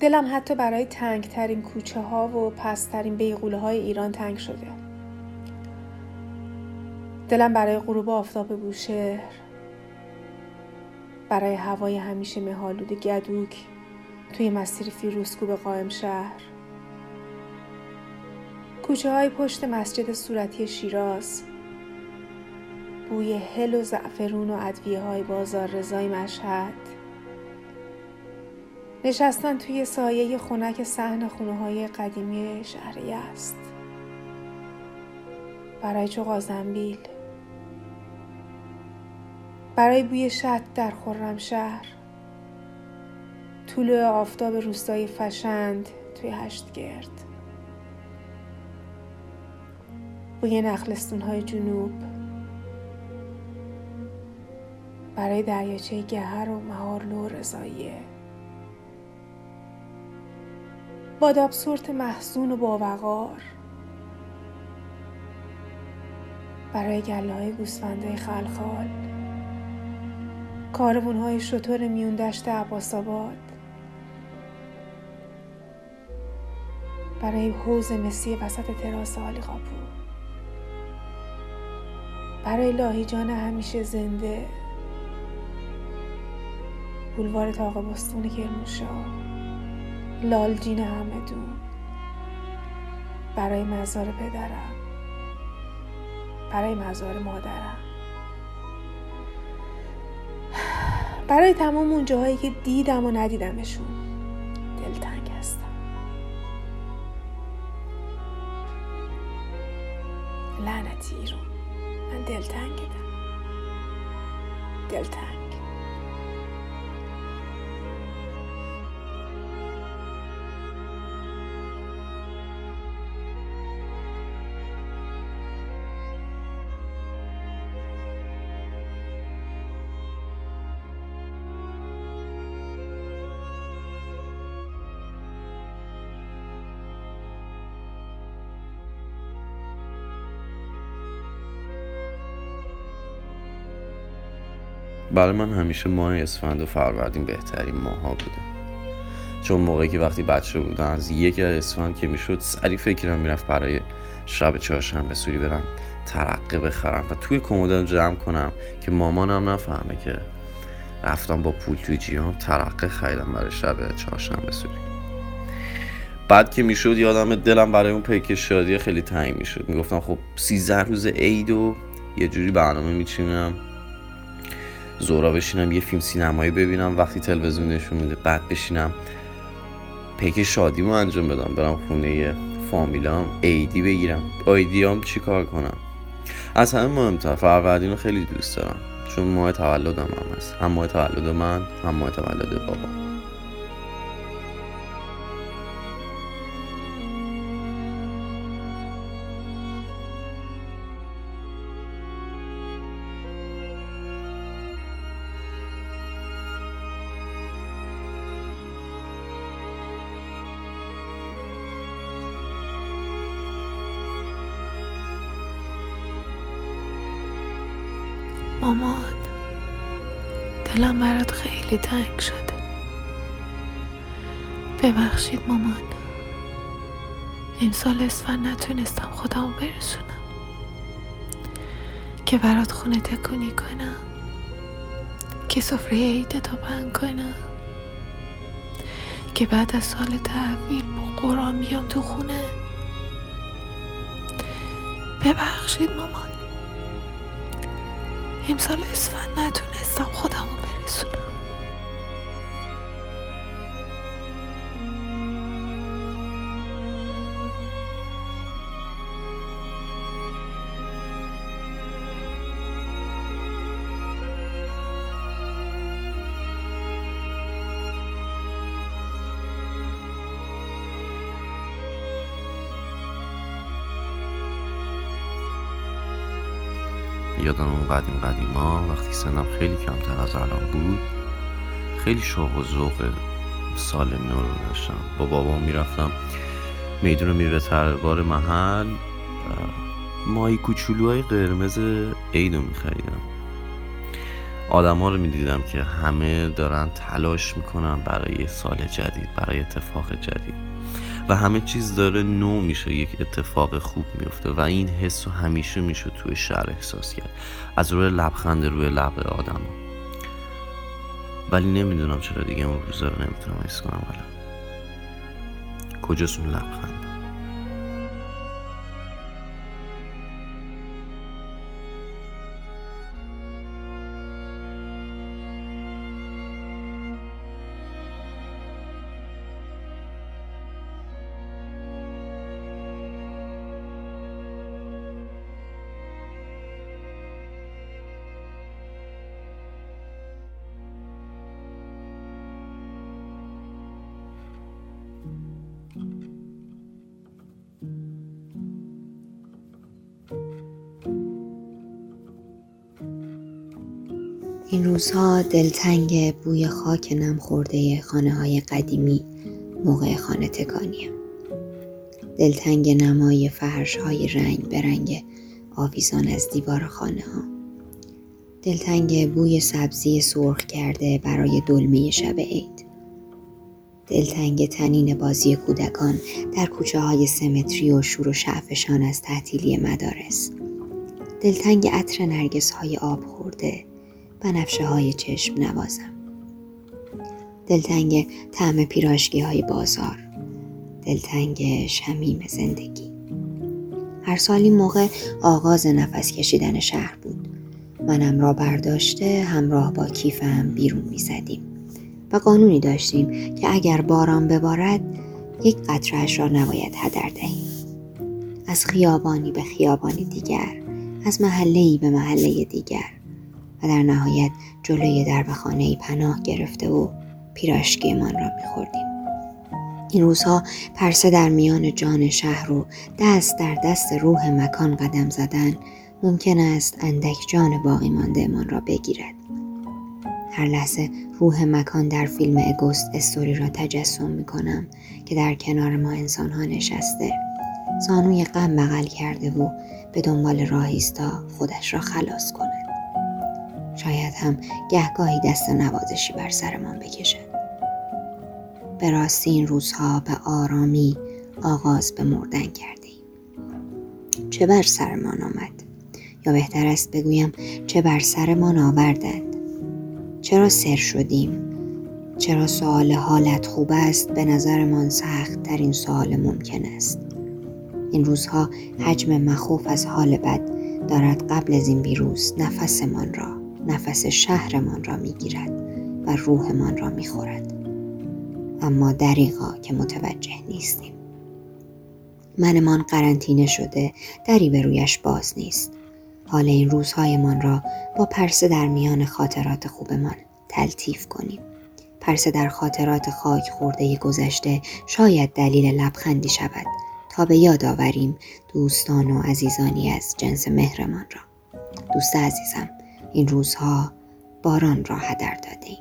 دلم حتی برای تنگترین کوچه ها و پسترین بیغوله های ایران تنگ شده. دلم برای غروب آفتاب بوشهر برای هوای همیشه مهالود گدوک توی مسیر فیروسکو به قائم شهر. کوچه های پشت مسجد صورتی شیراز. بوی هل و زعفرون و ادویه های بازار رضای مشهد. نشستن توی سایه خونک صحن خونه های قدیمی شهر است. برای چو زنبیل. برای بوی شط در شهر. طول آفتاب روستای فشند توی هشت گرد. بوی نخلستون های جنوب. برای دریاچه گهر و مهارلو رضاییه. باداب سورت محسون و باوقار. برای گله های گوسفنده خلخال. کاربون های شطور میون دشت عباس برای حوز مسی وسط تراس آلی قاپو. برای لاهیجان همیشه زنده. بولوار تاق بستون کرموشا لالجین همدون. برای مزار پدرم. برای مزار مادرم. برای تمام اون جاهایی که دیدم و ندیدمشون. دلتنگ هستم. لعنتی ایرون. من دلتنگیدم دلتنگ. برای من همیشه ماه اسفند و فروردین بهترین ماه بوده. چون موقعی که وقتی بچه بودم از یک اسفند که می‌شد سری فکرم می‌رفت برای شب چهارشنبه سوری برم ترقه بخرم و توی کمدم جمع کنم که مامانم نفهمه که رفتم با پول توی جیام ترقه خریدم برای شب چهارشنبه سوری. بعد که می‌شد یادم دلم برای اون پیک شادی خیلی تنگ می‌شد. می‌گفتم خب سیزده روز عید و یه جوری برنامه میچینم. زورا بشینم یه فیلم سینمایی ببینم وقتی تلویزیون نشون میده بعد بشینم. پیک شادیمو انجام بدم برم خونه فامیلام ایدی بگیرم. ایدیام چی کار کنم؟ از همه مهمتر فروردین رو خیلی دوست دارم. چون ماه تولدم هم هست. هم ماه تولد من هم ماه تولد بابا. مامان دلم برات خیلی تنگ شده. ببخشید مامان. امسال اسفند نتونستم خودمو برسونم. که برات خونه تکونی کنم. که سفره عیدتو پن کنم. که بعد از سال تحویل با قرآن بیام تو خونه. ببخشید مامان. امسال اسفند نتونستم خودم رو برسونم. یادم اون قدیم قدیما وقتی سنم خیلی کمتر از الان بود خیلی شوق و ذوق سال نو رو داشتم. با بابام می‌رفتم میدون میوه تربار محل. مایی کوچولوهای قرمز عید رو میخریدم. ها رو می‌دیدم که همه دارن تلاش می‌کنن برای سال جدید برای اتفاق جدید. و همه چیز داره نو میشه یک اتفاق خوب میفته و این حس رو همیشه میشه توی شهر احساس کرد. از روی لبخند روی لب آدم ولی نمی‌دونم چرا دیگه اون روزا رو نمی‌تونم حس کنم ولی کجاست اون لبخند؟ این روزها دلتنگ بوی خاک نم خورده خانه های قدیمی موقع خانه تکانیم. دلتنگ نمای فرش های رنگ به رنگ آویزان از دیوار خانه ها. دلتنگ بوی سبزی سرخ کرده برای دلمه شب عید. دلتنگ تنین بازی کودکان در کوچه های سمتری و شور و شعفشان از تعطیلی مدارس. دلتنگ عطر نرگس های آب خورده بنفشه های چشم نوازم. دلتنگ طعم پیراشگی های بازار. دلتنگ شمیم زندگی. هر سال این موقع آغاز نفس کشیدن شهر بود. منم را برداشته همراه با کیفم بیرون می زدیم و قانونی داشتیم که اگر باران ببارد یک قطرهش را نباید هدر دهیم. از خیابانی به خیابانی دیگر از محله به محله دیگر. و در نهایت جلوی درب خانه پناه گرفته و پیراشکیمان را میخوردیم. این روزها پرسه در میان جان شهر و دست در دست روح مکان قدم زدن ممکن است اندک جان باقی مانده من را بگیرد. هر لحظه روح مکان در فیلم اگوست استوری را تجسم می کنم که در کنار ما انسان ها نشسته زانوی غم بغل کرده و به دنبال راهیستا خودش را خلاص کند. شاید هم گهگاهی دست نوازشی بر سرمان بکشد. به راستی این روزها به آرامی آغاز به مردن کردیم. چه بر سرمان آمد؟ یا بهتر است بگویم چه بر سرمان آوردند؟ چرا سر شدیم؟ چرا سوال حالت خوب است؟ به نظرمان سخت در این سوال ممکن است. این روزها حجم مخوف از حال بد دارد قبل از این ویروس نفسمان را. نفس شهرمان را می‌گیرد و روحمان را می‌خورد. اما دریغا که متوجه نیستیم. منمان قرنطینه شده دری به رویش باز نیست. حال این روزهایمان را با پرسه در میان خاطرات خوبمان تلطیف کنیم. پرسه در خاطرات خاک خورده گذشته شاید دلیل لبخندی شود تا به یاد آوریم دوستان و عزیزانی از جنس مهرمان را. دوست عزیزم این روزها باران را هدر دادیم.